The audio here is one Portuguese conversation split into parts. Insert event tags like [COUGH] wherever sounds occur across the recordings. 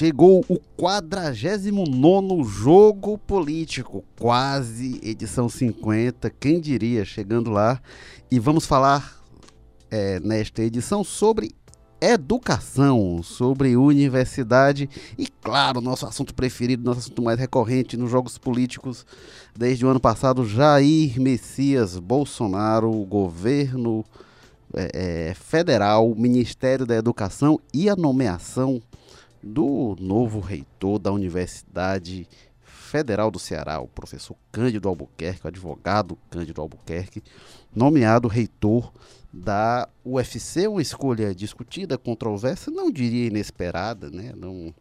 Chegou o 49 jogo político, quase edição 50, quem diria, chegando lá. E vamos falar é, nesta edição sobre educação, sobre universidade e, claro, nosso assunto preferido, nosso assunto mais recorrente nos jogos políticos desde o ano passado, Jair Messias Bolsonaro, governo é, é, federal, Ministério da Educação e a nomeação do novo reitor da Universidade Federal do Ceará, o professor Cândido Albuquerque, o advogado Cândido Albuquerque, nomeado reitor da UFC, uma escolha discutida, controversa, não diria inesperada, né? não,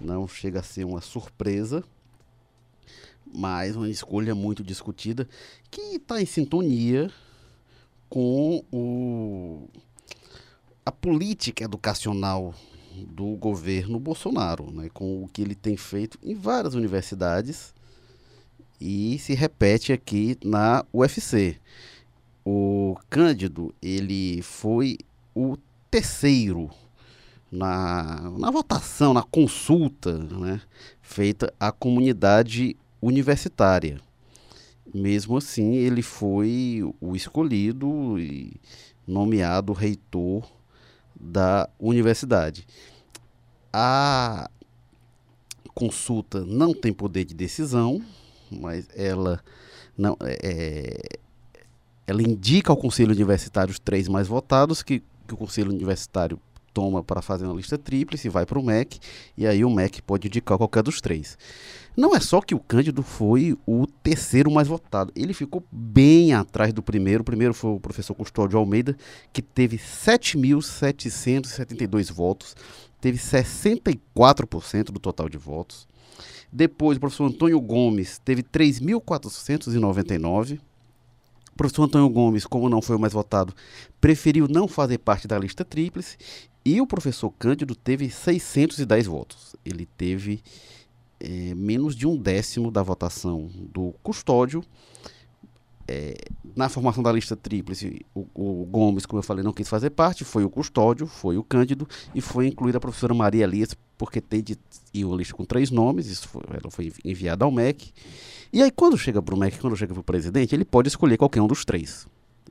não chega a ser uma surpresa, mas uma escolha muito discutida que está em sintonia com o, a política educacional do governo Bolsonaro, né, com o que ele tem feito em várias universidades e se repete aqui na UFC. O Cândido, ele foi o terceiro na, na votação, na consulta né, feita à comunidade universitária. Mesmo assim, ele foi o escolhido e nomeado reitor da universidade. A consulta não tem poder de decisão, mas ela não é, é, ela indica ao conselho universitário os três mais votados que, que o conselho universitário toma para fazer uma lista tríplice, vai para o MEC, e aí o MEC pode indicar qualquer dos três. Não é só que o Cândido foi o terceiro mais votado, ele ficou bem atrás do primeiro. O primeiro foi o professor Custódio Almeida, que teve 7.772 votos, teve 64% do total de votos. Depois, o professor Antônio Gomes teve 3.499 o professor Antônio Gomes, como não foi o mais votado, preferiu não fazer parte da lista tríplice e o professor Cândido teve 610 votos. Ele teve é, menos de um décimo da votação do custódio. É, na formação da lista tríplice, o, o, Gomes, como eu falei, não quis fazer parte, foi o custódio, foi o Cândido e foi incluída a professora Maria Elias, porque tem de ir uma lista com três nomes, isso foi, ela foi enviada ao MEC. E aí, quando chega para o MEC, quando chega para o presidente, ele pode escolher qualquer um dos três.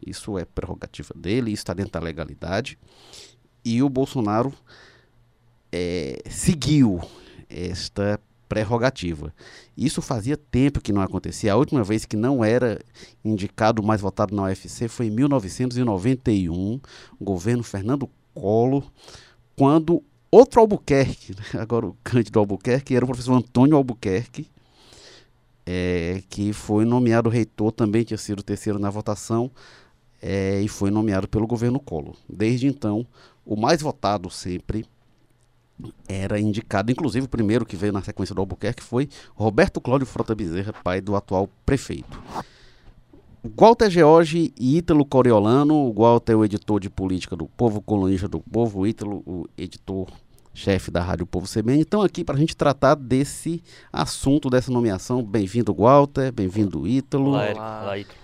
Isso é prerrogativa dele, está dentro da legalidade e o Bolsonaro é, seguiu esta prerrogativa. Isso fazia tempo que não acontecia. A última vez que não era indicado mais votado na UFC foi em 1991, o governo Fernando Collor, quando outro Albuquerque, [LAUGHS] agora o Cândido Albuquerque, era o professor Antônio Albuquerque, é, que foi nomeado reitor, também tinha sido terceiro na votação, é, e foi nomeado pelo governo Collor. Desde então, o mais votado sempre era indicado, inclusive o primeiro que veio na sequência do Albuquerque foi Roberto Cláudio Frota Bezerra, pai do atual prefeito. Walter George e Ítalo Coriolano, o Walter é o editor de política do Povo, colunista do Povo, o Ítalo o editor-chefe da Rádio Povo CBN, estão aqui para a gente tratar desse assunto, dessa nomeação. Bem-vindo, Walter, bem-vindo, Ítalo. Olá, Eric. Olá, Ítalo.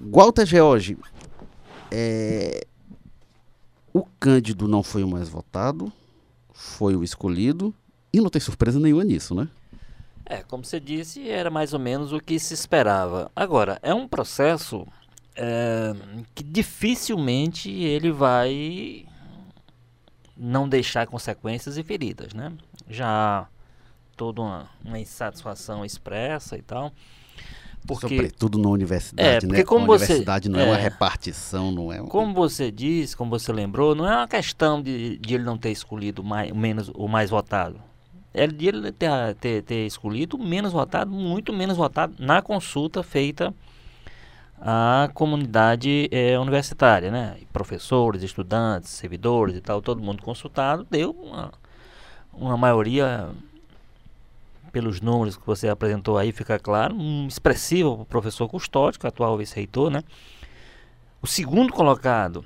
Walter George, é, o Cândido não foi o mais votado, foi o escolhido, e não tem surpresa nenhuma nisso, né? É, como você disse, era mais ou menos o que se esperava. Agora, é um processo é, que dificilmente ele vai não deixar consequências e feridas, né? Já toda uma, uma insatisfação expressa e tal. Porque, Sobretudo na universidade, é, porque né? Como a universidade você, não é, é, uma repartição, não é Como você disse, como você lembrou, não é uma questão de, de ele não ter escolhido mais, menos, o mais votado. É de ele ter, ter, ter escolhido o menos votado, muito menos votado na consulta feita à comunidade é, universitária, né? Professores, estudantes, servidores e tal, todo mundo consultado, deu uma, uma maioria pelos números que você apresentou aí, fica claro, um expressivo para o professor Custódio, atual vice-reitor, né? O segundo colocado,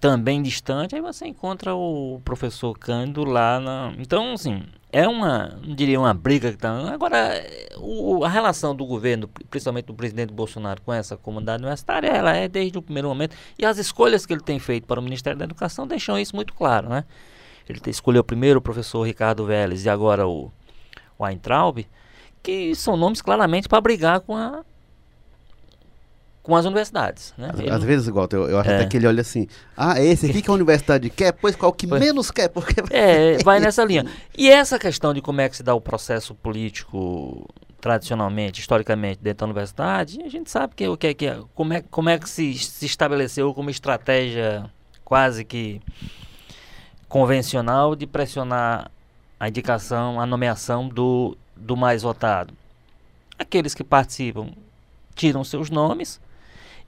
também distante, aí você encontra o professor Cândido lá na... Então, assim, é uma, não diria uma briga que tá... Agora, o, a relação do governo, principalmente do presidente Bolsonaro com essa comunidade universitária, ela é desde o primeiro momento, e as escolhas que ele tem feito para o Ministério da Educação deixam isso muito claro, né? ele escolheu primeiro o professor Ricardo Vélez e agora o, o Weintraub, que são nomes claramente para brigar com a com as universidades. Né? Às, às vezes, igual, eu, eu acho é. até que ele olha assim, ah, esse aqui que a universidade quer, pois qual que pois, menos quer? Porque... [LAUGHS] É, vai nessa linha. E essa questão de como é que se dá o processo político tradicionalmente, historicamente, dentro da universidade, a gente sabe que, o que, é, que é, como, é, como é que se, se estabeleceu como estratégia quase que convencional de pressionar a indicação, a nomeação do, do mais votado. Aqueles que participam tiram seus nomes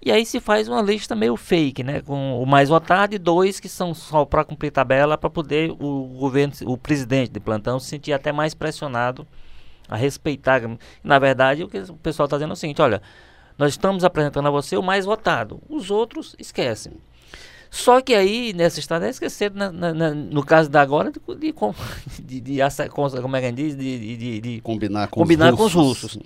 e aí se faz uma lista meio fake, né? Com o mais votado e dois que são só para cumprir tabela para poder o governo, o presidente de plantão se sentir até mais pressionado a respeitar. Na verdade, o que o pessoal está dizendo é o seguinte: olha, nós estamos apresentando a você o mais votado, os outros esquecem. Só que aí, nessa estrada, é esquecer, na, na, na, no caso da agora, de, de, de, de, como é que diz? De, combinar, com, combinar os com os russos.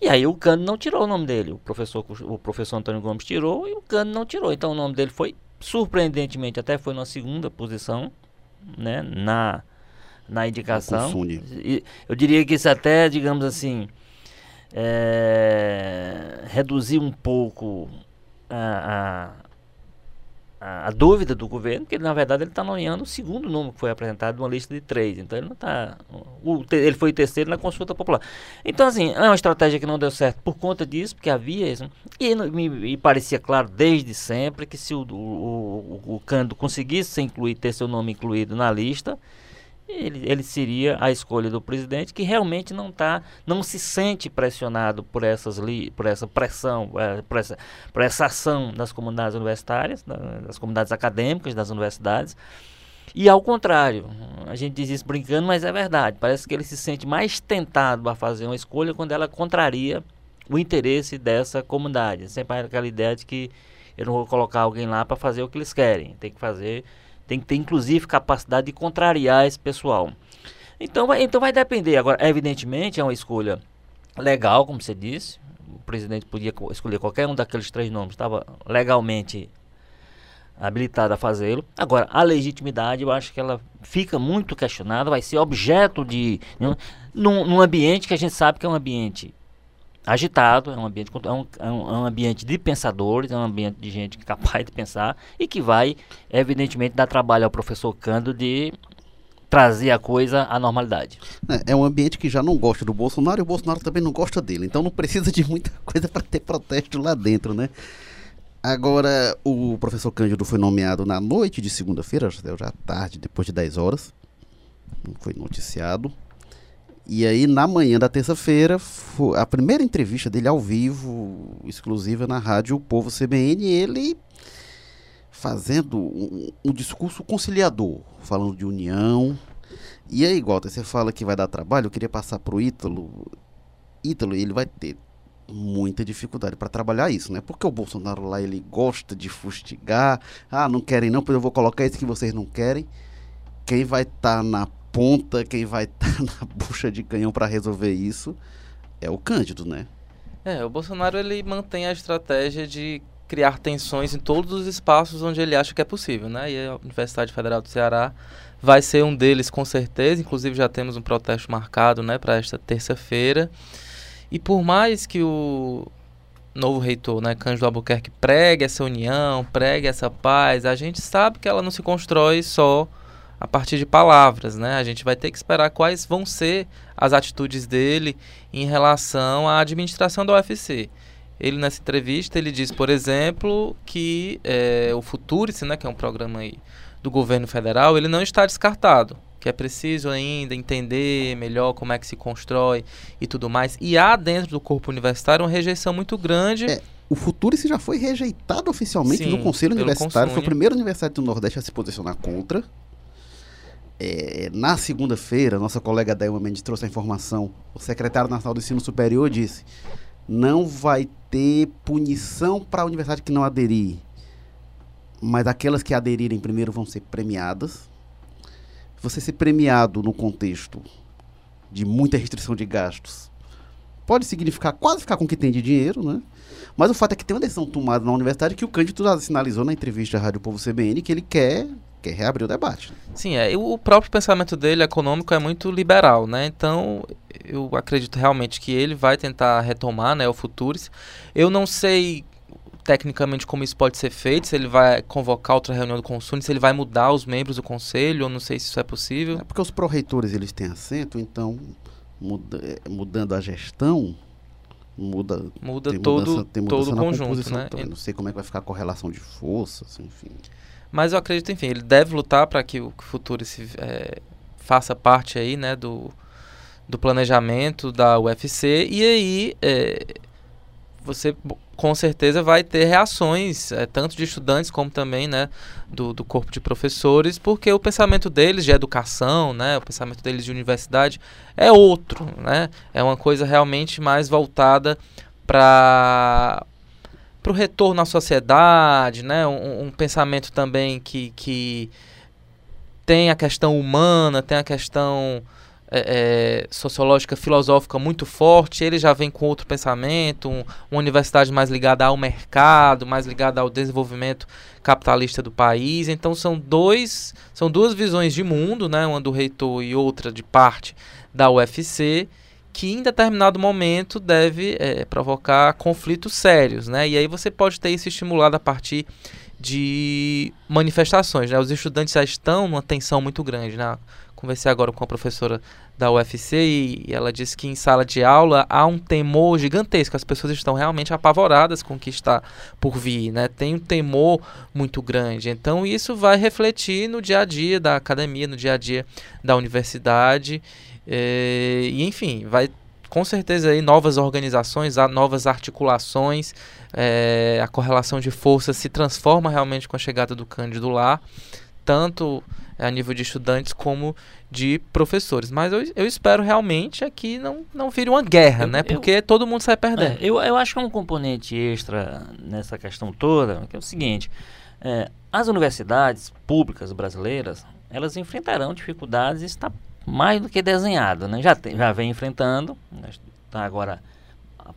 E aí o Cano não tirou o nome dele. O professor, o professor Antônio Gomes tirou e o Cano não tirou. Então o nome dele foi, surpreendentemente, até foi na segunda posição, né? Na, na indicação. E, eu diria que isso até, digamos assim, é, reduzir um pouco a, a, a, dúvida do governo, porque na verdade ele está nomeando o segundo nome que foi apresentado numa lista de três. Então ele não está. Ele foi terceiro na consulta popular. Então, assim, é uma estratégia que não deu certo por conta disso, porque havia isso. E me, parecia claro desde sempre que se o, o, o, o Cândido conseguisse incluído, ter seu nome incluído na lista ele, ele seria a escolha do presidente que realmente não tá, não se sente pressionado por essas li, por essa pressão, é, por, essa, por essa ação das comunidades universitárias, das comunidades acadêmicas das universidades. E ao contrário, a gente diz isso brincando, mas é verdade. Parece que ele se sente mais tentado a fazer uma escolha quando ela contraria o interesse dessa comunidade. Sempre aquela ideia de que eu não vou colocar alguém lá para fazer o que eles querem, tem que fazer tem que ter, inclusive, capacidade de contrariar esse pessoal. Então vai, então vai depender. Agora, evidentemente, é uma escolha legal, como você disse. O presidente podia escolher qualquer um daqueles três nomes, estava legalmente habilitado a fazê-lo. Agora, a legitimidade, eu acho que ela fica muito questionada, vai ser objeto de. Num, num ambiente que a gente sabe que é um ambiente agitado, é um ambiente é é um, é um, ambiente de pensadores, é um ambiente de gente capaz de pensar e que vai, evidentemente, dar trabalho ao professor Cando de trazer a coisa à normalidade. É, é, um ambiente que já não gosta do Bolsonaro e o Bolsonaro também não gosta dele, então não precisa de muita [LAUGHS] coisa para ter protesto lá dentro, né? Agora, o professor Cândido foi nomeado na noite de segunda-feira, já tarde, depois de 10 horas, foi noticiado. E aí, na manhã da terça-feira, a primeira entrevista dele ao vivo, exclusiva na rádio O Povo CBN, ele fazendo um, um discurso conciliador, falando de união. E aí, Walter, você fala que vai dar trabalho, eu queria passar pro Ítalo. Ítalo, ele vai ter muita dificuldade para trabalhar isso, né? Porque o Bolsonaro lá, ele gosta de fustigar. Ah, não querem não, pois eu vou colocar isso que vocês não querem. Quem vai estar tá na ponta, quem vai estar [LAUGHS] tá na bucha de canhão para resolver isso é o Cândido, né? É, o Bolsonaro ele mantém a estratégia de criar tensões em todos os espaços onde ele acha que é possível, né? E a Universidade Federal do Ceará vai ser um deles com certeza, inclusive já temos um protesto marcado, né, para esta terça-feira. E por mais que o novo reitor, né, Cândido Albuquerque pregue essa união, pregue essa paz, a gente sabe que ela não se constrói só a partir de palavras, né? A gente vai ter que esperar quais vão ser as atitudes dele em relação à administração da UFC. Ele nessa entrevista ele diz, por exemplo, que é, o Futurice, né, que é um programa aí do governo federal, ele não está descartado, que é preciso ainda entender melhor como é que se constrói e tudo mais. E há dentro do corpo universitário uma rejeição muito grande. É, o Futurice já foi rejeitado oficialmente Sim, no Conselho Universitário, foi o primeiro universidade do Nordeste a se posicionar contra. É, na segunda-feira, nossa colega Delma Mendes trouxe a informação. O secretário nacional do ensino superior disse: não vai ter punição para a universidade que não aderir, mas aquelas que aderirem primeiro vão ser premiadas. Você ser premiado no contexto de muita restrição de gastos pode significar quase ficar com o que tem de dinheiro, né? Mas o fato é que tem uma decisão tomada na universidade que o Cândido sinalizou na entrevista à Rádio Povo CBN que ele quer quer reabrir o debate. Sim, é, o próprio pensamento dele econômico é muito liberal, né? Então, eu acredito realmente que ele vai tentar retomar, né, o Futuris. Eu não sei tecnicamente como isso pode ser feito, se ele vai convocar outra reunião do conselho, se ele vai mudar os membros do conselho, eu não sei se isso é possível. É porque os pró-reitores eles têm assento, então muda, é, mudando a gestão, muda, muda todo, mudança, todo o conjunto, né? Também. Não sei como é que vai ficar a correlação de forças, enfim. Mas eu acredito, enfim, ele deve lutar para que o futuro se, é, faça parte aí, né, do, do planejamento da UFC e aí é, você com certeza vai ter reações, é, tanto de estudantes como também né, do, do corpo de professores, porque o pensamento deles de educação, né, o pensamento deles de universidade é outro, né, é uma coisa realmente mais voltada para para o retorno à sociedade, né, um, um pensamento também que, que tem a questão humana, tem a questão é, é, sociológica, filosófica muito forte, ele já vem com outro pensamento, um, uma universidade mais ligada ao mercado, mais ligada ao desenvolvimento capitalista do país. Então são dois, são duas visões de mundo, né, uma do reitor e outra de parte da UFC, que em determinado momento deve é, provocar conflitos sérios, né? E aí você pode ter isso estimulado a partir de manifestações, né? Os estudantes já estão numa tensão muito grande, né? Conversei agora com a professora da UFC e, e ela disse que em sala de aula há um temor gigantesco. As pessoas estão realmente apavoradas com o que está por vir, né? Tem um temor muito grande. Então isso vai refletir no dia a dia da academia, no dia a dia da universidade. Eh, e enfim, vai com certeza aí novas organizações, novas articulações, é, a correlação de forças se transforma realmente com a chegada do Cândido lá, tanto a nível de estudantes como de professores. Mas eu, eu espero realmente é que não, não vire uma guerra, eu, né? Porque eu, todo mundo sai perdendo. É, eu, eu acho que é um componente extra nessa questão toda, que é o seguinte, é, as universidades públicas brasileiras, elas enfrentarão dificuldades e está mais do que desenhado, né? Já, tem, já vem enfrentando, está agora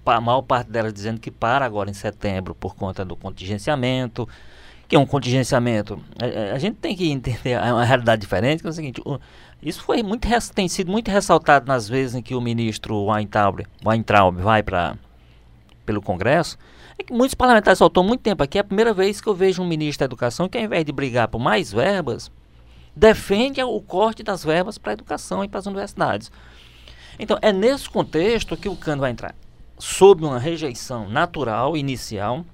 a maior parte delas dizendo que para agora em setembro por conta do contingenciamento, que é um contingenciamento. A, a, gente tem que entender uma realidade diferente, que é o seguinte, o, isso foi muito tem sido muito ressaltado nas vezes em que o ministro Weintraub, Weintraub vai para pelo Congresso, é que muitos parlamentares faltou muito tempo aqui, é a primeira vez que eu vejo um ministro da Educação que ao invés de brigar por mais verbas, defende o corte das verbas para a educação e para as universidades. Então, é nesse contexto que o Cano vai entrar sob uma rejeição natural, inicial,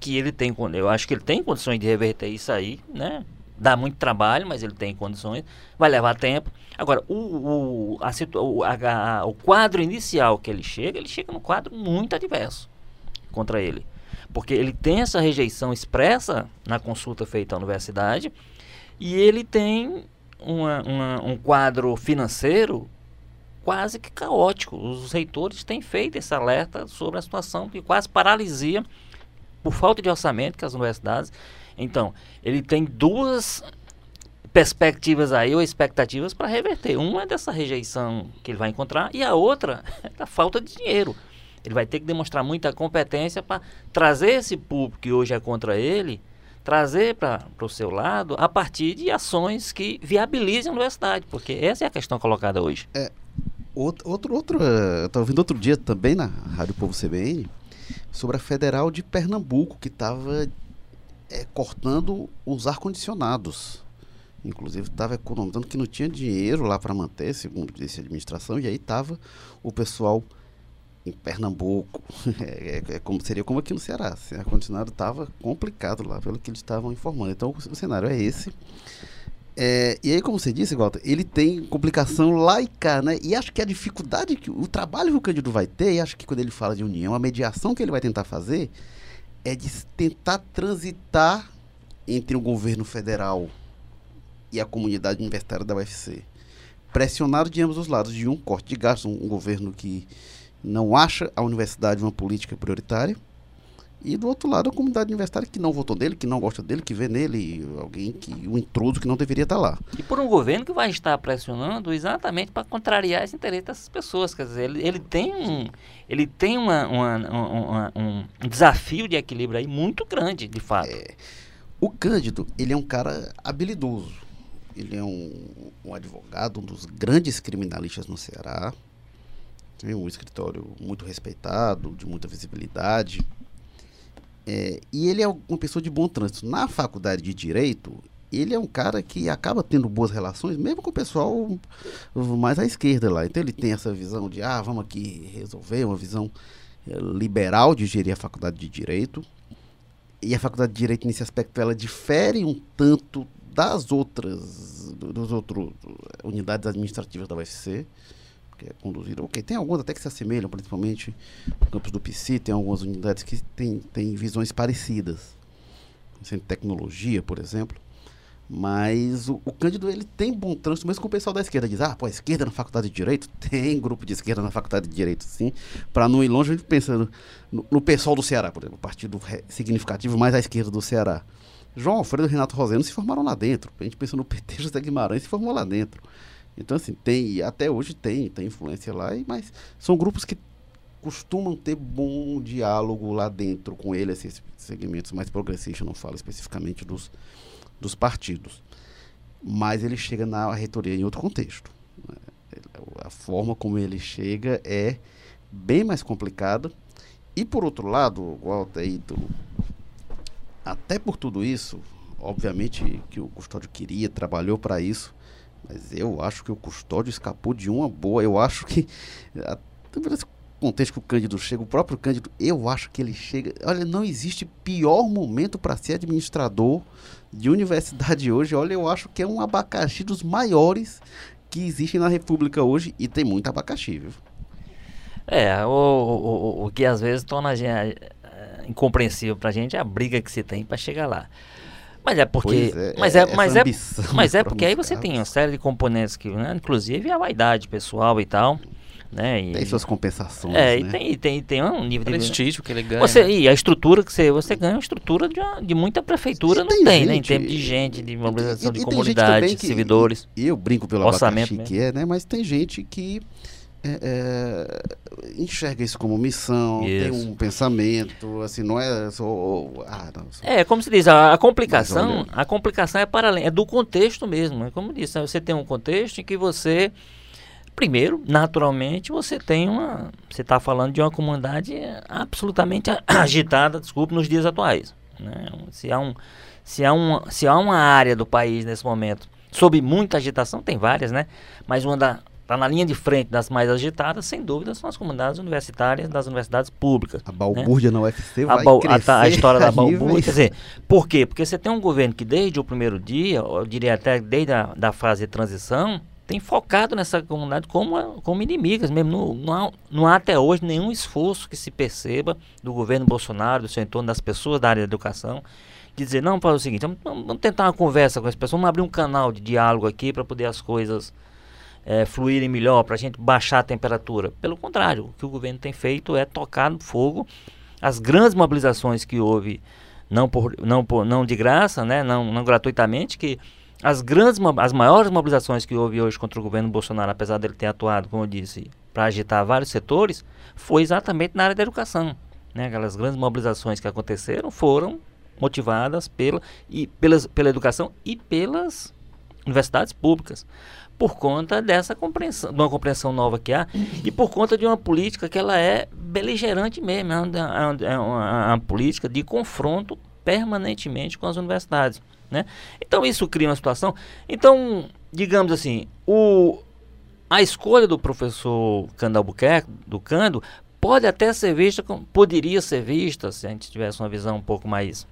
que ele tem, eu acho que ele tem condições de reverter isso aí, né? Dá muito trabalho, mas ele tem condições, vai levar tempo. Agora, o, o, a, o, a, o quadro inicial que ele chega, ele chega num quadro muito adverso contra ele. Porque ele tem essa rejeição expressa na consulta feita à universidade e ele tem uma, uma, um quadro financeiro quase que caótico. Os reitores têm feito esse alerta sobre a situação que quase paralisia por falta de orçamento que as universidades. Então, ele tem duas perspectivas aí, ou expectativas para reverter. Uma é dessa rejeição que ele vai encontrar, e a outra [LAUGHS] é da falta de dinheiro. Ele vai ter que demonstrar muita competência para trazer esse público que hoje é contra ele, trazer para o seu lado a partir de ações que viabilizem a universidade, porque essa é a questão colocada hoje. É, outro, outro, outro eu estava ouvindo outro dia também na Rádio Povo CBN, sobre a Federal de Pernambuco, que estava é, cortando os ar-condicionados. Inclusive estava economizando que não tinha dinheiro lá para manter, segundo disse a administração, e aí estava o pessoal em Pernambuco. [LAUGHS] É, é, é, como, seria como aqui no Ceará. O ar-condicionado estava complicado lá, pelo que eles estavam informando. Então o, o cenário é esse. É, e aí, como você disse, Walter, ele tem complicação laica, né? E acho que a dificuldade, que o trabalho que o Cândido vai ter, e acho que quando ele fala de união, a mediação que ele vai tentar fazer é de tentar transitar entre o governo federal e a comunidade universitária da UFC. Pressionado de ambos os lados, de um corte de gastos, um, um governo que não acha a universidade uma política prioritária, e do outro lado, a comunidade universitária que não votou nele, que não gosta dele, que vê nele alguém que um intruso que não deveria estar lá. E por um governo que vai estar pressionando exatamente para contrariar os interesses dessas pessoas. Quer dizer, ele, ele tem, um, ele tem uma, uma, uma, um desafio de equilíbrio aí muito grande, de fato. É, O Cândido, ele é um cara habilidoso. Ele é um, um advogado, um dos grandes criminalistas no Ceará. Um escritório muito respeitado, de muita visibilidade. É, e ele é uma pessoa de bom trânsito. Na faculdade de Direito, ele é um cara que acaba tendo boas relações, mesmo com o pessoal mais à esquerda lá. Então ele tem essa visão de, ah, vamos aqui resolver, uma visão é, liberal de gerir a faculdade de Direito. E a faculdade de Direito, nesse aspecto, ela difere um tanto das outras, dos outros unidades administrativas da UFC, é. Ok, tem algumas até que se assemelham, principalmente no campus do PC, tem algumas unidades que têm, têm visões parecidas. Centro de tecnologia, por exemplo. Mas o, o, Cândido ele tem bom trânsito, mesmo com o pessoal da esquerda diz: ah, pô, a esquerda na faculdade de Direito? [LAUGHS] Tem grupo de esquerda na faculdade de Direito, sim. Para não ir longe, a gente pensa no, no, no pessoal do Ceará, por exemplo, partido significativo mais à esquerda do Ceará. João Alfredo e Renato Roseno se formaram lá dentro. A gente pensa no PT, José Guimarães se formou lá dentro. Então, assim, tem, até hoje tem, tem influência lá, mas são grupos que costumam ter bom diálogo lá dentro com ele, esses segmentos mais progressistas, não falo especificamente dos, dos partidos. Mas ele chega na reitoria em outro contexto. A forma como ele chega é bem mais complicada. E por outro lado, Walter, do, até por tudo isso, obviamente que o Custódio queria, trabalhou para isso, mas eu acho que o Custódio escapou de uma boa. Eu acho que, até esse contexto que o Cândido chega, o próprio Cândido, eu acho que ele chega. Olha, não existe pior momento para ser administrador de universidade hoje, olha, eu acho que é um abacaxi dos maiores que existem na República hoje e tem muito abacaxi, viu? É, o, o, o, que às vezes torna a gente, é, gente é a briga que se tem para chegar lá. Mas é porque. É, mas é, mas é, [LAUGHS] mas é porque aí você tem uma série de componentes que, né, inclusive a vaidade pessoal e tal. Né? E, tem suas compensações. É, né? e tem, tem, tem um nível de prestígio que ele ganha. Você, e a estrutura que você, você ganha, uma estrutura de, uma, de muita prefeitura, não tem, tem né? Em termos de gente, de mobilização e, de comunidade, de servidores. E eu brinco pelo orçamento que é, né? Mas tem gente que é, é, enxerga isso como missão, isso. tem um pensamento, assim, não é só. Ah, não, só é, como se diz, a, a complicação, a complicação é para além, é do contexto mesmo. É como disse, né? você tem um contexto em que você Primeiro, naturalmente, você tem uma. Você está falando de uma comunidade absolutamente [COUGHS] agitada, desculpe, nos dias atuais. Né? Se, há um, se, há uma, se há uma área do país nesse momento sob muita agitação, tem várias, né? Mas uma da. Está na linha de frente das mais agitadas, sem dúvida, são as comunidades universitárias das universidades públicas. A balbúrdia né? na UFC vai a, crescer a, a história da [LAUGHS] balbúrdia, quer dizer, por quê? Porque você tem um governo que desde o primeiro dia, eu diria até desde a da fase de transição, tem focado nessa comunidade como, como inimigas mesmo. Não, não, há, não há até hoje nenhum esforço que se perceba do governo Bolsonaro, do seu entorno, das pessoas da área da educação, de dizer, não, para o seguinte, vamos, vamos, tentar uma conversa com as pessoas, vamos abrir um canal de diálogo aqui para poder as coisas é, fluírem melhor, para a gente baixar a temperatura. Pelo contrário, o que o governo tem feito é tocar no fogo as grandes mobilizações que houve, não, por, não, por, não de graça, né, não, não gratuitamente, que as grandes, as maiores mobilizações que houve hoje contra o governo Bolsonaro, apesar dele ter atuado, como eu disse, para agitar vários setores, foi exatamente na área da educação. Né? Aquelas grandes mobilizações que aconteceram foram motivadas pela, e, pelas, pela educação e pelas universidades públicas por conta dessa compreensão, de uma compreensão nova que há e por conta de uma política que ela é beligerante mesmo, é uma, é uma, é uma política de confronto permanentemente com as universidades. Né? Então isso cria uma situação. Então, digamos assim, o, a escolha do professor Cando Albuquerque, do Cando, pode até ser vista, poderia ser vista, se a gente tivesse uma visão um pouco mais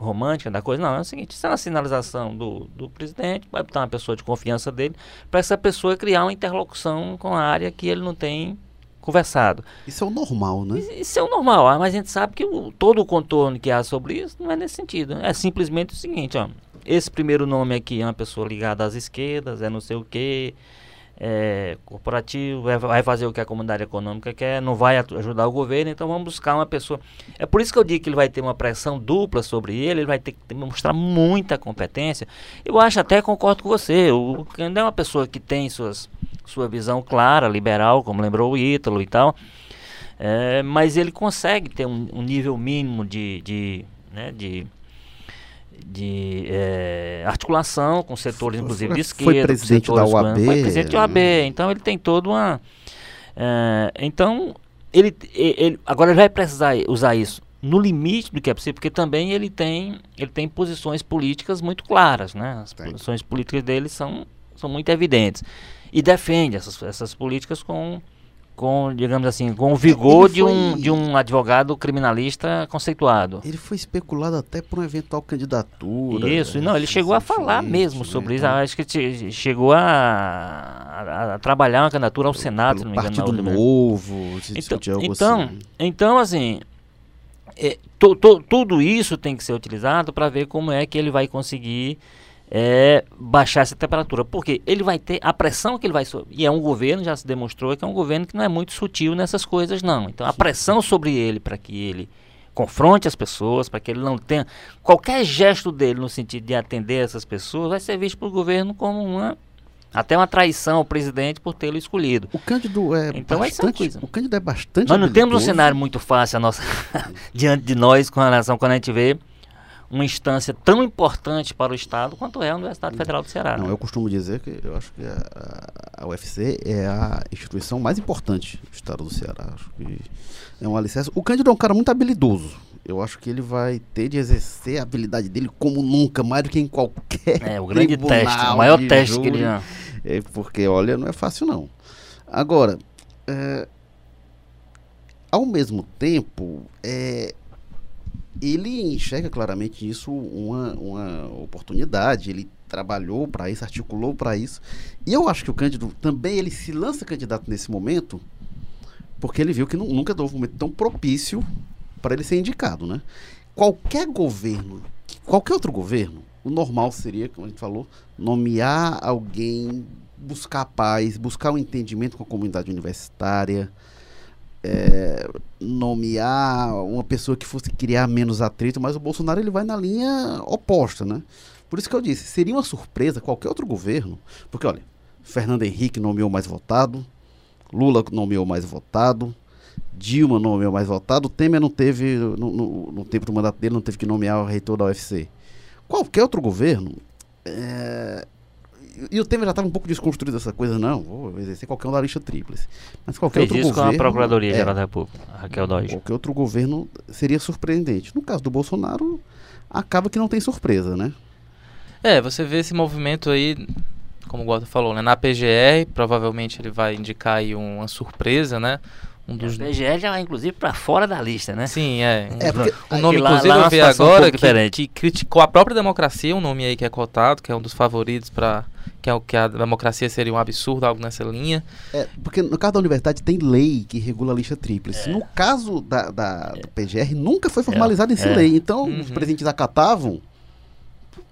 romântica da coisa. Não, é o seguinte, isso é uma sinalização do, do presidente, vai botar uma pessoa de confiança dele, para essa pessoa criar uma interlocução com a área que ele não tem conversado. Isso é o normal, né? Isso é o normal, ah, mas a gente sabe que o, todo o contorno que há sobre isso não é nesse sentido. É simplesmente o seguinte, ó, esse primeiro nome aqui é uma pessoa ligada às esquerdas, é não sei o que, é corporativo, vai fazer o que a comunidade econômica quer, não vai ajudar o governo, então vamos buscar uma pessoa. É por isso que eu digo que ele vai ter uma pressão dupla sobre ele, ele vai ter que mostrar muita competência. Eu acho até concordo com você, o Cândido é uma pessoa que tem suas sua visão clara, liberal, como lembrou o Ítalo e tal. É, mas ele consegue ter um, um nível mínimo de, de, né, de, de é, articulação com setores, Foi- inclusive de foi esquerda. com presidente da setores, UAB, Foi presidente da UAB. Então ele tem toda uma. é, então, ele, ele agora ele vai precisar usar isso no limite do que é possível, porque também ele tem, ele tem posições políticas muito claras, né? As Tem. posições políticas dele são, são muito evidentes. E defende essas, essas políticas com, com, digamos assim, com o vigor Ele de, um, foi- de um advogado criminalista conceituado. Ele foi especulado até por uma eventual candidatura. Isso, e não, ele chegou a falar mesmo né? sobre isso. Então, Acho que che- chegou a, a- a trabalhar uma candidatura ao Senado, se não pelo me engano. Partido na última- Novo, se Então, então, assim. então, assim, é, to- to- tudo isso tem que ser utilizado para ver como é que ele vai conseguir é, baixar essa temperatura. Porque ele vai ter a pressão que ele vai. E é um governo, já se demonstrou que é um governo que não é muito sutil nessas coisas, não. Então a pressão sobre ele para que ele confronte as pessoas, para que ele não tenha. Qualquer gesto dele no sentido de atender essas pessoas vai ser visto pelo governo como uma. Até uma traição ao presidente por tê-lo escolhido. O Cândido é Então, é bastante. coisa. O Cândido é bastante. Nós não temos um habilidoso. cenário muito fácil nossa, [LAUGHS] diante de nós com relação quando a gente vê uma instância tão importante para o Estado quanto é a Universidade Federal do Ceará. Não, né? eu costumo dizer que eu acho que a, a UFC é a instituição mais importante do estado do Ceará. Acho que é um alicerce. O Cândido é um cara muito habilidoso. Eu acho que ele vai ter de exercer a habilidade dele como nunca, mais do que em qualquer. É, o grande teste, o maior teste que ele júri. já. É, porque, olha, não é fácil não. Agora, é, ao mesmo tempo, é, ele enxerga claramente isso uma, uma oportunidade. Ele trabalhou para isso, articulou para isso. E eu acho que o Cândido também ele se lança candidato nesse momento, porque ele viu que nu- nunca houve um momento tão propício para ele ser indicado, né? Qualquer governo, qualquer outro governo, o normal seria, como a gente falou, nomear alguém, buscar paz, buscar um entendimento com a comunidade universitária, é, nomear uma pessoa que fosse criar menos atrito, mas o Bolsonaro ele vai na linha oposta, né? Por isso que eu disse, seria uma surpresa qualquer outro governo, porque olha, Fernando Henrique nomeou mais votado, Lula nomeou mais votado, Dilma nomeou mais votado, Temer não teve, no, no- no tempo do mandato dele, não teve que nomear o reitor da UFC. Qualquer outro governo, é, e o Temer já estava um pouco desconstruído essa coisa, não, vou exercer qualquer um da lista tríplice. Mas qualquer Fez outro isso com governo. a Procuradoria é, Geral da República, Raquel Dodge. Qualquer outro governo seria surpreendente. No caso do Bolsonaro, acaba que não tem surpresa, né? É, você vê esse movimento aí, como o Gota falou, né? Na PGR, provavelmente ele vai indicar aí uma surpresa, né? Um O dos. PGL já vai, inclusive, para fora da lista, né? Sim, é. É, porque- O nome, lá- inclusive, lá é eu uma vi um agora pouco que, diferente. que criticou a própria democracia, um nome aí que é cotado, que é um dos favoritos para que, é o que a democracia seria um absurdo, algo nessa linha. É, porque no caso da universidade tem lei que regula a lista tríplice. No caso da, da- do PGR, nunca foi formalizada essa é. lei. Então, Uhum. os presidentes acatavam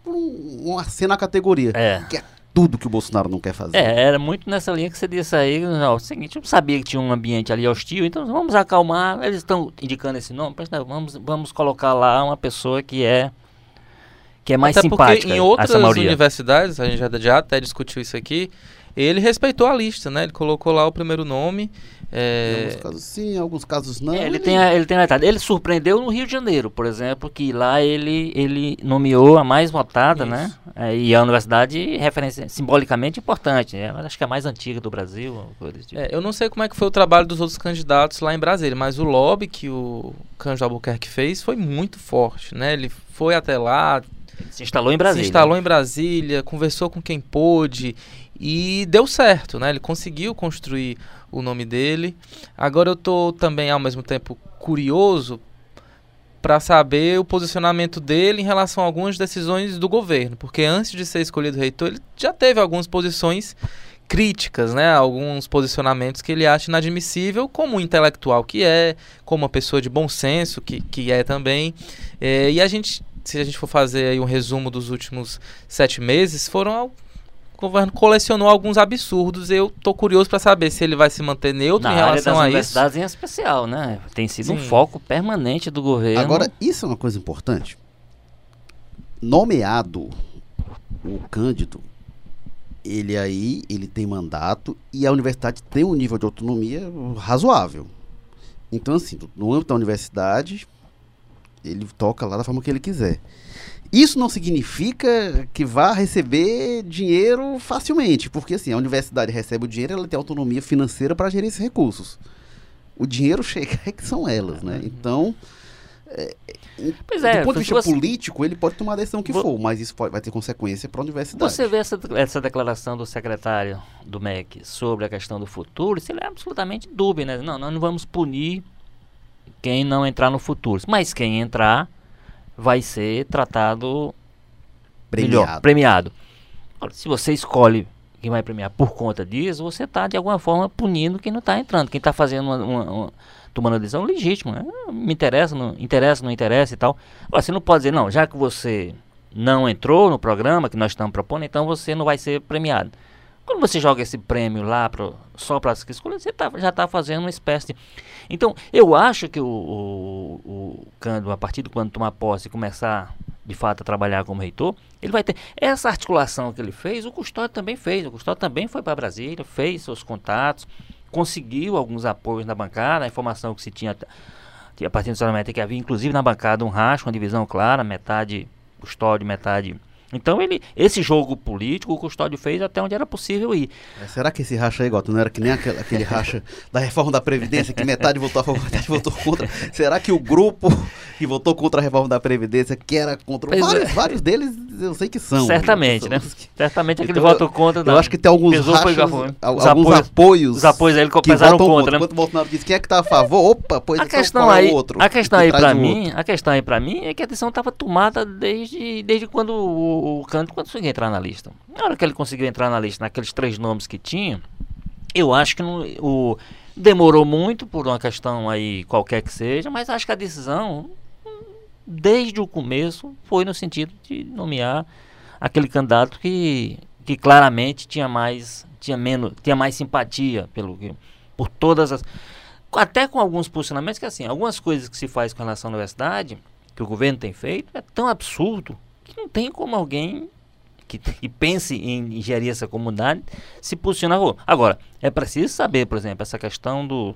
por um, um aceno à categoria. É. Que é tudo que o Bolsonaro não quer fazer. É, era muito nessa linha que você disse aí. Não, o seguinte, eu sabia que tinha um ambiente ali hostil, então vamos acalmar. Eles estão indicando esse nome, mas não, vamos, vamos colocar lá uma pessoa que é que é mais Até porque simpática. em outras universidades, a gente já, já até discutiu isso aqui, ele respeitou a lista, né? Ele colocou lá o primeiro nome. Em é, alguns casos sim, em alguns casos não. É, ele tem a, ele tem a. Ele surpreendeu no Rio de Janeiro, por exemplo, que lá ele, ele nomeou a mais votada, Isso. né? É, e a universidade referência simbolicamente importante, né? Acho que é a mais antiga do Brasil, tipo. É, eu não sei como é que foi o trabalho dos outros candidatos lá em Brasília, mas o lobby que o Cândido Albuquerque fez foi muito forte, né? Ele foi até lá, Ele se instalou em Brasília. se instalou em Brasília, conversou com quem pôde e deu certo, né? Ele conseguiu construir o nome dele. Agora eu tô também ao mesmo tempo curioso para saber o posicionamento dele em relação a algumas decisões do governo, porque antes de ser escolhido reitor, ele já teve algumas posições críticas, né? Alguns posicionamentos que ele acha inadmissível, como um intelectual que é, como uma pessoa de bom senso que, que é também. É, e a gente, se a gente for fazer aí um resumo dos últimos sete meses, foram ao- o governo colecionou alguns absurdos. Eu tô curioso para saber se ele vai se manter neutro Na em área relação das a isso. universidades em especial, né? Tem sido um Sim. foco permanente do governo. Agora, isso é uma coisa importante. Nomeado o Cândido, ele aí, ele tem mandato e a universidade tem um nível de autonomia razoável. Então, assim, no âmbito da universidade, ele toca lá da forma que ele quiser. Isso não significa que vá receber dinheiro facilmente, porque assim, a universidade recebe o dinheiro, ela tem autonomia financeira para gerir esses recursos. O dinheiro chega [LAUGHS] é que são elas, né? Então, é, Pois é, do ponto de vista você- político, ele pode tomar a decisão que Vo- for, mas isso pode- vai ter consequência para a universidade. Você vê essa, essa declaração do secretário do MEC sobre a questão do futuro, isso ele é absolutamente dúbio, né? Não, nós não vamos punir quem não entrar no futuro. Mas quem entrar vai ser tratado melhor, Premiado. premiado. Ora, Se você escolhe quem vai premiar por conta disso, você está de alguma forma punindo quem não está entrando, quem está fazendo uma, uma- uma- tomando uma decisão legítima. né? Me interessa, não interessa, não interessa e tal. Agora, você não pode dizer, não, já que você não entrou no programa que nós estamos propondo, então você não vai ser premiado. Quando você joga esse prêmio lá pro, só para as escolhas, você tá- já está fazendo uma espécie de. Então, eu acho que o, o, o Cândido, a partir de quando tomar posse e começar de fato a trabalhar como reitor, ele vai ter. Essa articulação que ele fez, o Custódio também fez. O Custódio também foi para Brasília, fez seus contatos, conseguiu alguns apoios na bancada, a informação que se tinha, a partir do Solamete que havia, inclusive na bancada, um racho, uma divisão clara, metade Custódio, metade. Então ele, esse jogo político, o Custódio fez até onde era possível ir. Mas Será que esse racha aí, Gota, não era que nem aquele, aquele racha [LAUGHS] da reforma da Previdência, que metade votou a favor, metade votou contra? Será que o grupo que votou contra a reforma da Previdência, que era contra. Pois Vários, é. vários deles eu sei que são. Certamente, né? Que- Certamente aquele Então, voto contra. Eu não. acho que tem alguns Pesou, rachas, alguns apoios- apoios, os apoios aí que pesaram votam contra, né? Enquanto o Bolsonaro diz quem é que tá a favor, opa, pois A então questão é aí, o outro? a questão Que aí para mim, outro? a questão aí para mim é que a decisão estava tomada desde, desde quando o, o Cândido conseguiu entrar na lista. Na hora que ele conseguiu entrar na lista, naqueles três nomes que tinha, eu acho que não, o demorou muito por uma questão aí qualquer que seja, mas acho que a decisão desde o começo foi no sentido de nomear aquele candidato que, que claramente tinha mais tinha menos tinha mais simpatia pelo por todas as até com alguns posicionamentos que assim algumas coisas que se faz com relação à universidade que o governo tem feito é tão absurdo que não tem como alguém que, que pense em gerir essa comunidade se posicionar agora é preciso saber por exemplo essa questão do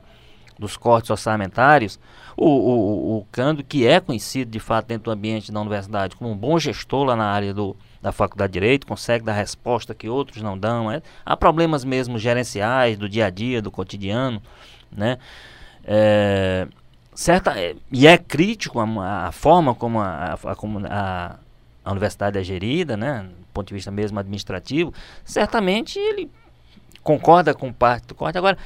dos cortes orçamentários, o, o, o- que é conhecido de fato dentro do ambiente da universidade como um bom gestor lá na área do, da Faculdade de Direito, consegue dar resposta que outros não dão. né? Há problemas mesmo gerenciais do dia a dia, do cotidiano, né? É, certa, é, e é crítico a, a forma como a, a, a a- universidade é gerida, né? do ponto de vista mesmo administrativo, certamente ele concorda com parte do corte. Agora,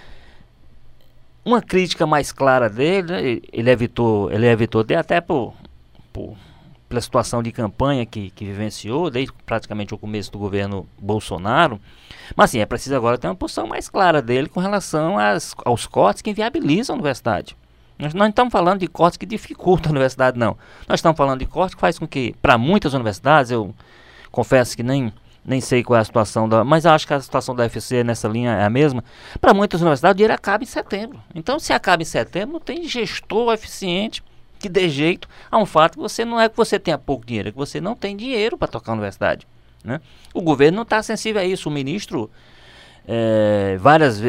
uma crítica mais clara dele, né, ele- ele evitou, ele evitou de até por, por- pela situação de campanha que, que vivenciou desde praticamente o começo do governo Bolsonaro. Mas assim, é preciso agora ter uma posição mais clara dele com relação às, aos cortes que inviabilizam a universidade. Nós não estamos falando de cortes que dificultam a universidade, não. Nós estamos falando de cortes que faz com que, para muitas universidades, eu confesso que nem, nem sei qual é a situação da. Mas acho que a situação da UFC nessa linha é a mesma. Para muitas universidades, o dinheiro acaba em setembro. Então, se acaba em setembro, não tem gestor eficiente que dê jeito a um fato que você não é que você tenha pouco dinheiro, é que você não tem dinheiro para tocar a universidade. Né? O governo não está sensível a isso. O ministro, é, várias,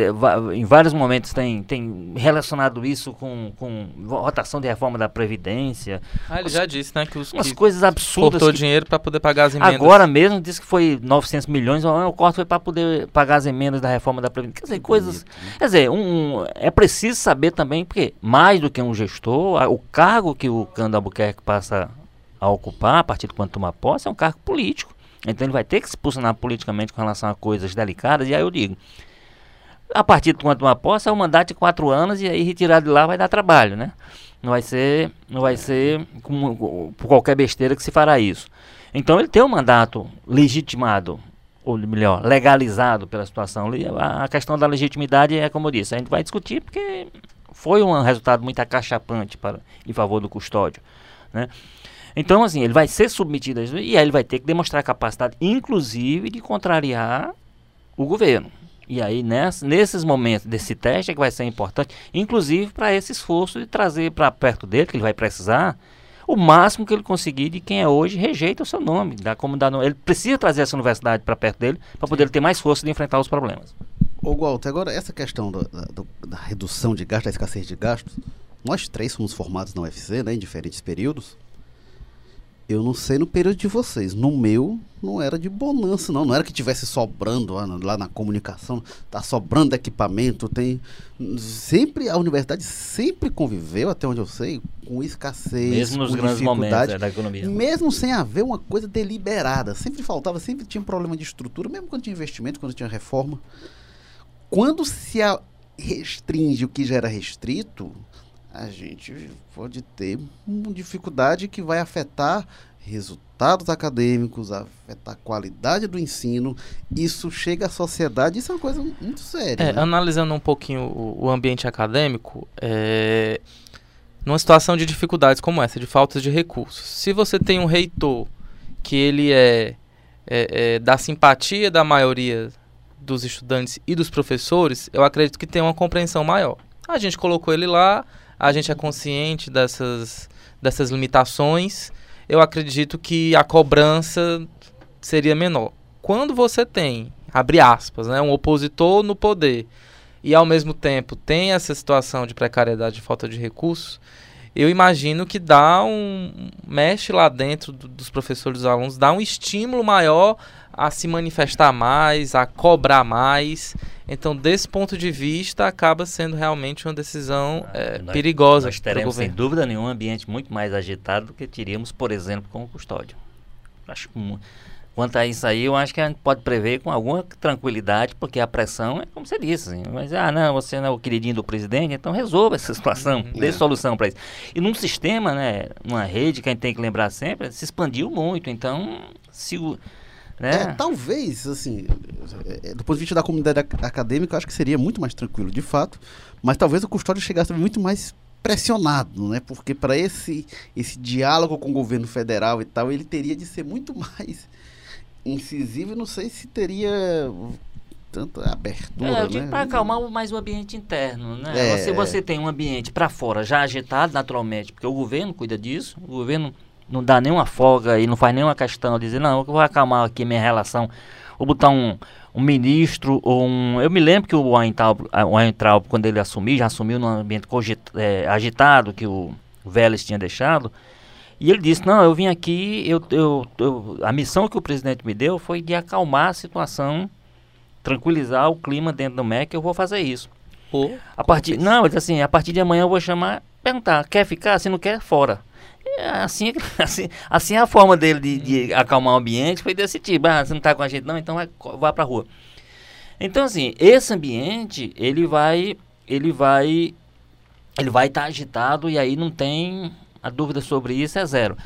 em vários momentos, tem, tem relacionado isso com, com votação de reforma da Previdência. Ah, ele já disse, né, que os Umas que coisas absurdas. cortou que- dinheiro para poder pagar as emendas. Agora mesmo disse que foi 900 milhões, o corte foi para poder pagar as emendas da reforma da Previdência. Quer dizer, coisas. Quer dizer, um, um- é preciso saber também, porque mais do que um gestor, o cargo que o Cândido Albuquerque passa a ocupar a partir de quando tomar posse é um cargo político. Então ele vai ter que se posicionar politicamente com relação a coisas delicadas, e aí eu digo. A partir de quando tomar posse é um mandato de quatro anos e aí retirar de lá vai dar trabalho, né? Não vai ser, não vai ser com- com- por qualquer besteira que se fará isso. Então ele tem um mandato legitimado, ou melhor, legalizado pela situação. A questão da legitimidade é como eu disse, a gente vai discutir porque foi um resultado muito acachapante para, em favor do custódio. Né? Então, assim, ele vai ser submetido a isso e aí ele vai ter que demonstrar capacidade, inclusive, de contrariar o governo. E aí, ness- nesses momentos desse teste, é que vai ser importante, inclusive para esse esforço de trazer para perto dele, que ele vai precisar, o máximo que ele conseguir de quem é hoje rejeita o seu nome. Da comunidade, ele precisa trazer essa universidade para perto dele para poder ter mais força de enfrentar os problemas. Ô, Walter, agora essa questão da, da- do- da redução de gastos, da escassez de gastos, nós três fomos formados na UFC, né, em diferentes períodos. Eu não sei no período de vocês. No meu, não era de bonança, não. Não era que tivesse sobrando lá na, lá na comunicação, tá sobrando equipamento, tem. Sempre, a universidade sempre conviveu, até onde eu sei, com escassez. Mesmo nos com grandes momentos é, da economia. Mesmo sem haver uma coisa deliberada. Sempre faltava, sempre tinha um problema de estrutura, mesmo quando tinha investimento, quando tinha reforma. Quando se restringe o que já era restrito, a gente pode ter uma dificuldade que vai afetar resultados acadêmicos, afetar a qualidade do ensino. Isso chega à sociedade, isso é uma coisa muito séria. É, né? analisando um pouquinho o, o ambiente acadêmico, é, numa situação de dificuldades como essa, de falta de recursos, se você tem um reitor que ele é, é, é da simpatia da maioria dos estudantes e dos professores, eu acredito que tem uma compreensão maior. A gente colocou ele lá, a gente é consciente dessas, dessas limitações, eu acredito que a cobrança seria menor. Quando você tem, abre aspas, né, um opositor no poder e ao mesmo tempo tem essa situação de precariedade e falta de recursos, eu imagino que dá um mexe lá dentro do- dos professores e dos alunos, dá um estímulo maior a se manifestar mais, a cobrar mais. Então, desse ponto de vista, acaba sendo realmente uma decisão eh, Nós- perigosa Nós teremos, sem dúvida nenhuma, um ambiente muito mais agitado do que teríamos, por exemplo, com o custódio. Acho que, mu- quanto a isso aí, eu acho que a gente pode prever com alguma tranquilidade, porque a pressão é como você disse. Assim, mas, ah, não, você não é o queridinho do presidente, então resolva essa situação, dê É. solução para isso. E num sistema, né, numa rede que a gente tem que lembrar sempre, se expandiu muito, então, se o. Né? É, talvez, assim, é, do ponto de vista da comunidade ac- acadêmica, eu acho que seria muito mais tranquilo, de fato, mas talvez o custódio chegasse muito mais pressionado, né? Porque para esse esse diálogo com o governo federal e tal, ele teria de ser muito [LAUGHS] mais incisivo, não sei se teria tanta abertura, É, eu digo né? para acalmar mais o ambiente interno, né? É, Se é. você tem um ambiente para fora já agitado naturalmente, porque o governo cuida disso, o governo não dá nenhuma folga e não faz nenhuma questão de dizer, não, eu vou acalmar aqui minha relação, vou botar um, um ministro ou um... Eu me lembro que o Weintraub, o Weintraub, quando ele assumiu, já assumiu num ambiente cogit- eh, agitado que o Vélez tinha deixado, e ele disse, não, eu vim aqui, eu, eu, eu- a missão que o presidente me deu foi de acalmar a situação, tranquilizar o clima dentro do MEC, eu vou fazer isso. A partir, não, ele disse assim, a partir de amanhã eu vou chamar, perguntar, quer ficar? Se não quer, fora. É [LAUGHS] assim, assim, assim a forma dele de, de acalmar o ambiente, foi desse tipo, ah, você não está com a gente não, então vai, vá pra rua. Então assim, esse ambiente, ele vai, ele vai, ele vai estar agitado e aí não tem, a dúvida sobre isso é zero.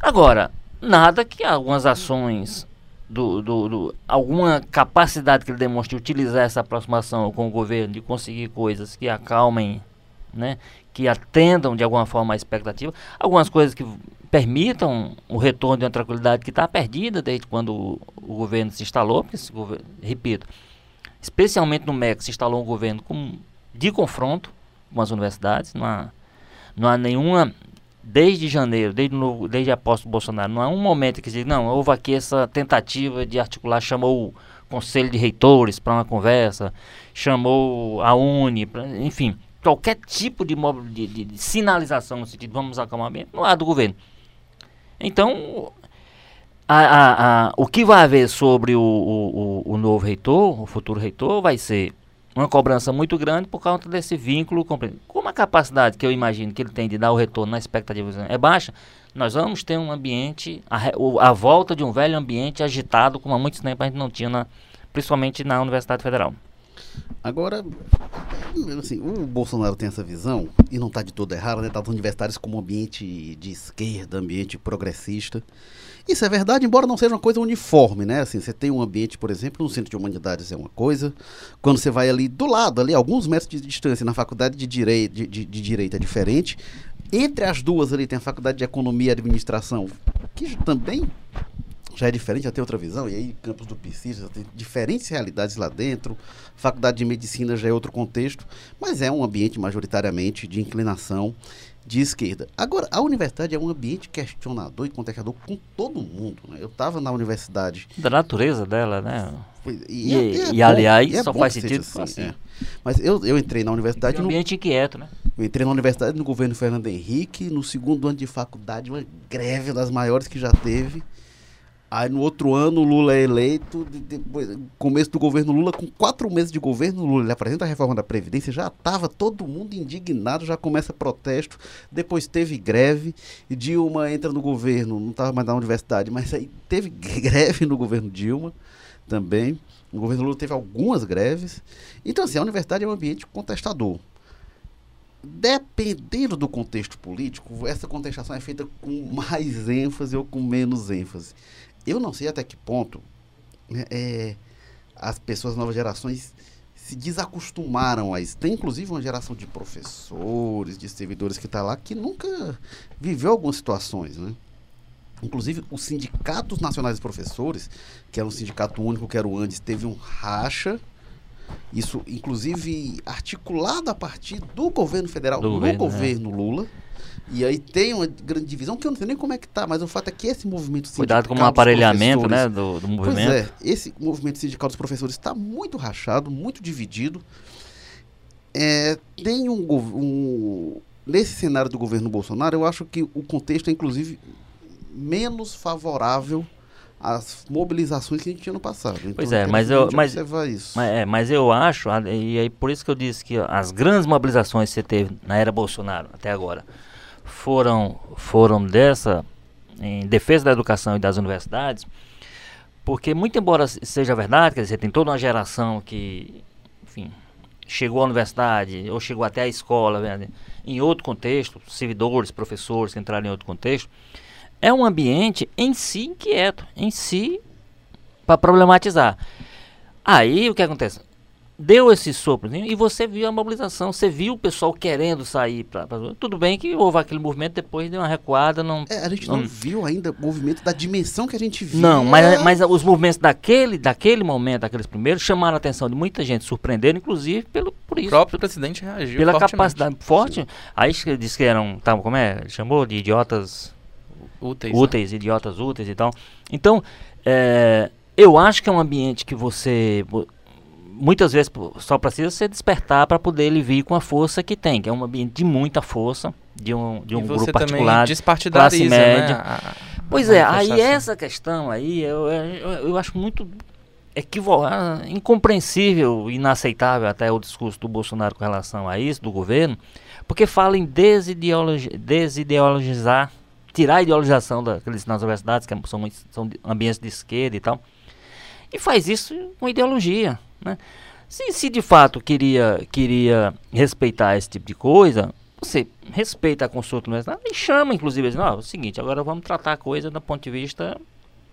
Agora, nada que algumas ações do, do, do- alguma capacidade que ele demonstre de utilizar essa aproximação com o governo de conseguir coisas que acalmem, né, que atendam de alguma forma a expectativa, algumas coisas que permitam o retorno de uma tranquilidade que está perdida desde quando o, o governo se instalou, porque governo, repito, especialmente no MEC se instalou um governo com, de confronto com as universidades, não há, não há nenhuma desde janeiro, desde, no, desde a posse do Bolsonaro, não há um momento que se não, houve aqui essa tentativa de articular, chamou o Conselho de Reitores para uma conversa, chamou a Uni, pra, enfim, qualquer tipo de, de, de- de sinalização no sentido vamos acalmar o ambiente, não há do governo. Então, a- a- a- o que vai haver sobre o, o, o- o novo reitor, o futuro reitor, vai ser uma cobrança muito grande por causa desse vínculo. Como a capacidade que eu imagino que ele tem de dar o retorno na expectativa é baixa, nós vamos ter um ambiente, a, a volta de um velho ambiente agitado, como há muito tempo a gente não tinha, na- principalmente na Universidade Federal. Agora, assim, o Bolsonaro tem essa visão, e não está de todo errado, né? Tá os universitários como ambiente de esquerda, ambiente progressista. Isso é verdade, embora não seja uma coisa uniforme, né? Assim, você tem um ambiente, por exemplo, no Centro de Humanidades é uma coisa, quando você vai ali do lado, ali, alguns metros de distância, na Faculdade de Direito, de, de, de Direito é diferente. Entre as duas ali tem a Faculdade de Economia e Administração, que também já é diferente, já tem outra visão, e aí campus do PCIS já tem diferentes realidades lá dentro, faculdade de medicina já é outro contexto, mas é um ambiente majoritariamente de inclinação de esquerda. Agora, a universidade é um ambiente questionador e contestador com todo mundo. Né? Eu estava na universidade Da natureza dela, né? E, e, é e bom, aliás, é só faz sentido assim. assim. É. Mas eu, eu entrei na universidade. É um ambiente no, inquieto, né? Eu entrei na universidade no governo Fernando Henrique, no segundo ano de faculdade, uma greve das maiores que já teve. Aí no outro ano o Lula é eleito, depois, começo do governo Lula, com quatro meses de governo Lula, ele apresenta a reforma da Previdência, já estava todo mundo indignado, já começa protesto, depois teve greve, Dilma entra no governo, não estava mais na universidade, mas aí teve [LAUGHS] greve no governo Dilma também. O governo Lula teve algumas greves. Então, assim, a universidade é um ambiente contestador. Dependendo do contexto político, essa contestação é feita com mais ênfase ou com menos ênfase. Eu não sei até que ponto né, é, as pessoas novas gerações se desacostumaram a isso. Tem inclusive uma geração de professores, de servidores que está lá que nunca viveu algumas situações, né? Inclusive, os sindicatos nacionais de professores, que era um sindicato único, que era o Andes, teve um racha. Isso, inclusive, articulado a partir do governo federal, do no governo, governo é. Lula. E aí tem uma grande divisão que eu não sei nem como é que tá, mas o fato é que esse movimento Cuidado com o aparelhamento né, do, do movimento. Pois é, esse movimento sindical dos professores está muito rachado, muito dividido. É, tem um, um. Nesse cenário do governo Bolsonaro, eu acho que o contexto é, inclusive, menos favorável às mobilizações que a gente tinha no passado. Então, pois é, mas eu, mas, mas, é, mas eu acho, e aí por isso que eu disse que as grandes mobilizações que você teve na era Bolsonaro até agora, foram, foram dessa, em defesa da educação e das universidades, porque muito embora seja verdade, quer dizer, tem toda uma geração que, enfim, chegou à universidade ou chegou até a escola né, em outro contexto, servidores, professores que entraram em outro contexto, é um ambiente em si inquieto, em si para problematizar. Aí o que acontece? Deu esse sopro e você viu a mobilização, você viu o pessoal querendo sair para tudo bem que houve aquele movimento depois deu uma recuada, não. É, a gente não, não, viu ainda o movimento da dimensão que a gente viu. Não, mas, mas os movimentos daquele daquele momento, aqueles primeiros chamaram a atenção de muita gente, surpreenderam inclusive pelo por isso. O próprio presidente reagiu pela capacidade forte. Sim. Aí disse que eram, tá, como é, chamou de idiotas úteis, né? úteis né? idiotas úteis e tal. Então, é, eu acho que é um ambiente que você muitas vezes só precisa se despertar para poder ele vir com a força que tem, que é um ambiente de muita força, de um, de um grupo particular, classe né, média. Né? A, pois é, aí essa questão aí eu, eu, eu acho muito equivocado, incompreensível, inaceitável até o discurso do Bolsonaro com relação a isso, do governo, porque fala em desideologi desideologizar, tirar a ideologização daqueles nas universidades, que são, são ambientes de esquerda e tal, e faz isso com ideologia. Né? Se, se de fato queria, queria respeitar esse tipo de coisa, você respeita a consulta universitária e chama, inclusive, assim, não, é o seguinte, agora vamos tratar a coisa do ponto de vista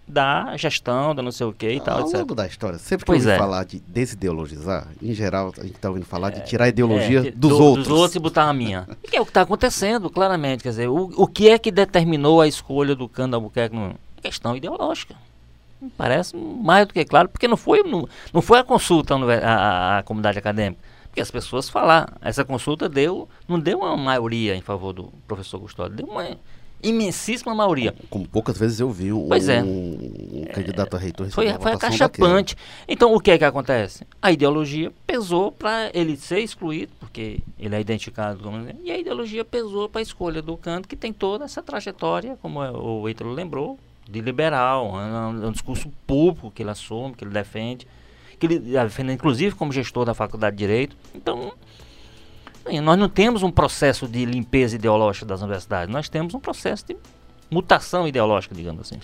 da gestão, da não sei o que e tal, Ao etc. longo da história, sempre que pois é. falar de desideologizar, em geral, a gente está ouvindo falar é, de tirar a ideologia é, dos do, outros. Dos outros e botar a minha. [LAUGHS] que é o que está acontecendo, claramente. Quer dizer, o, o que é que determinou a escolha do Cano Albuquerque? Questão ideológica parece mais do que claro, porque não foi, não, não foi a consulta à, à comunidade acadêmica. Porque as pessoas falaram, essa consulta deu, não deu uma maioria em favor do professor Custódio, deu uma imensíssima maioria. Como poucas vezes eu vi um, pois é. um, candidato a reitor Foi, foi acachapante. Então o que é que acontece? A ideologia pesou para ele ser excluído, porque ele é identificado como. E a ideologia pesou para a escolha do canto, que tem toda essa trajetória, como o Ítalo lembrou, de liberal, é um, discurso público que ele assume, que ele defende, que ele defende inclusive como gestor da Faculdade de Direito. Então, nós não temos um processo de limpeza ideológica das universidades, nós temos um processo de mutação ideológica, digamos assim.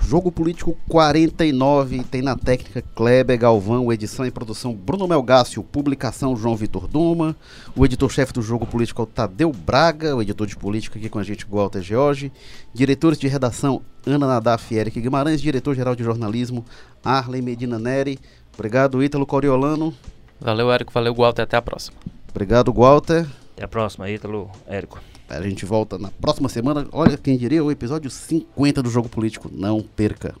Jogo Político 49 tem na técnica Kleber Galvão, edição e produção Bruno Melgácio, publicação João Vitor Duma, o editor-chefe do Jogo Político é o Tadeu Braga, o editor de política aqui com a gente, Walter George, diretores de redação Ana Nadaf e Eric Guimarães, diretor-geral de jornalismo Arley Medina Neri. Obrigado, Ítalo Coriolano. Valeu, Érico, valeu, Walter, até a próxima. Obrigado, Walter. Até a próxima, Ítalo, Érico. A gente volta na próxima semana. Olha, quem diria, o episódio 50 do Jogo Político. Não perca.